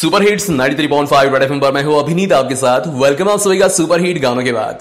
Super hits 93.5 F M पर मैं हूँ अभिनीत आपके साथ। वेलकम आप सभी का सुपर हिट गानों के बाद।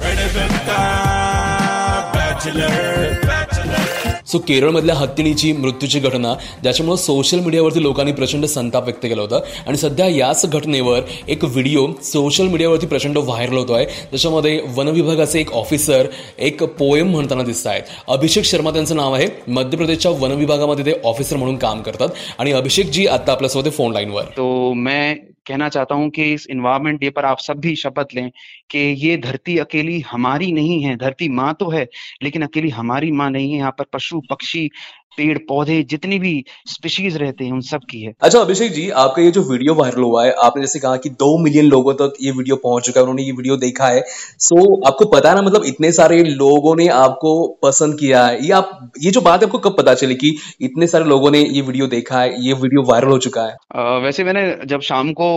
सो केरळमधल्या हत्तीणीची मृत्यूची घटना ज्याच्यामुळे सोशल मीडियावरती लोकांनी प्रचंड संताप व्यक्त केला होता. आणि सध्या याच घटनेवर एक व्हिडिओ सोशल मीडियावरती प्रचंड व्हायरल होतो आहे त्याच्यामध्ये वनविभागाचे एक ऑफिसर एक पोएम म्हणताना दिसत आहेत अभिषेक शर्मा त्यांचं नाव आहे. मध्य प्रदेशच्या वनविभागामध्ये ते ऑफिसर म्हणून काम करतात. आणि अभिषेक जी आता आपल्यासोबत फोन लाईनवर तो मैं कहना चाहता हूँ कि इस इन्वायरमेंट डे पर आप सब भी शपथ लें कि ये धरती अकेली हमारी नहीं है, धरती माँ तो है, लेकिन अकेली हमारी माँ नहीं है। यहाँ पर पशु, पक्षी पेड़ पौधे जितनी भी स्पीशीज रहते हैं उन सब की है। अच्छा अभिषेक जी आपका ये जो वीडियो वायरल हुआ है आपने जैसे कहा कि दो मिलियन लोगों तक ये वीडियो पहुँच चुका है उन्होंने ये वीडियो देखा है। सो आपको पता है ना मतलब इतने सारे लोगों ने आपको पसंद किया है। ये आप ये जो बात है आपको कब पता चली कि इतने सारे लोगों ने ये वीडियो देखा है ये वीडियो वायरल हो चुका है? आ, वैसे मैंने जब शाम को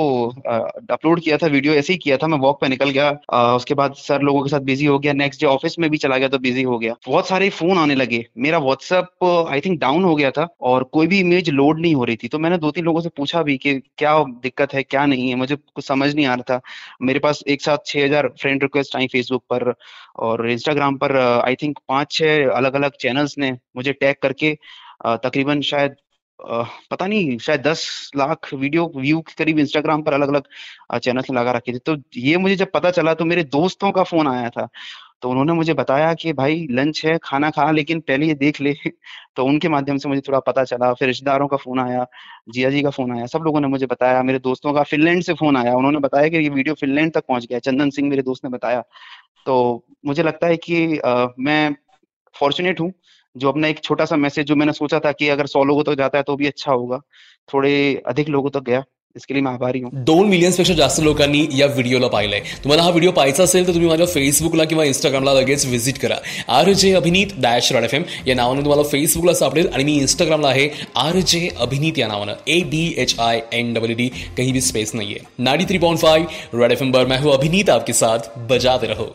अपलोड किया था वीडियो ऐसे ही किया था मैं वॉक पे निकल गया। आ, उसके बाद सर लोगों के साथ बिज़ी हो गया नेक्स्ट डे ऑफ़िस में भी चला गया तो बिज़ी हो गया। बहुत सारे फ़ोन आने लगे। मेरा व्हाट्सएप आई थिंक डाउन हो गया था और कोई भी इमेज लोड नहीं हो रही थी। तो मैंने दो तीन लोगों से पूछा भी कि क्या दिक्कत है, क्या नहीं है, मुझे कुछ समझ नहीं आ रहा था। मेरे पास एक साथ छह हज़ार फ्रेंड रिक्वेस्ट आई फेसबुक पर और इंस्टाग्राम पर आई थिंक पाँच छह अलग अलग चैनल्स ने मुझे टैग करके तकरीबन शायद पता नहीं शायद दस लाख वीडियो व्यू के करीब इंस्टाग्राम पर अलग अलग चैनल लगा रखे थे। तो ये मुझे जब पता चला तो मेरे दोस्तों का फ़ोन आया था। तो उन्होंने मुझे बताया कि भाई लंच है खाना खा लेकिन पहले ये देख ले। तो उनके माध्यम से मुझे थोड़ा पता चला फिर रिश्तेदारों का फ़ोन आया जिया जी का फ़ोन आया सब लोगों ने मुझे बताया मेरे दोस्तों का फिनलैंड से फ़ोन आया। उन्होंने बताया कि ये वीडियो फिनलैंड तक पहुँच गया चंदन सिंह मेरे दोस्त ने बताया। तो मुझे लगता है कि आ, मैं फॉर्चुनेट हूँ। जो अपना एक छोटा सा मैसेज जो मैंने सोचा था कि अगर सौ लोगों तक तो जाता है तो भी अच्छा होगा। थोड़े अधिक लोगों तक तो गया, इसके लिए मैं आभारी हूँ। दोन मिलियन्सपेक्षा जास्त लोकांनी या व्हिडिओला पाहिलंय तुम्हाला हा व्हिडिओ पाहायचा असेल तर तुम्ही माझ्या फेसबुकला किंवा इंस्टाग्रामला लगेच व्हिजिट करा। आर जे अभिनीत डॅश रॉड एफ़ एम या नावानं तुम्हाला फेसबुकला सापडेल आणि मी इंस्टाग्रामला आहे आर जे अभिनीत या नावानं. A D H I N W D कहीं भी स्पेस नहीं है नाडी three point five red F M बर मैं हूँ अभिनीत, आपके साथ बजाते रहो।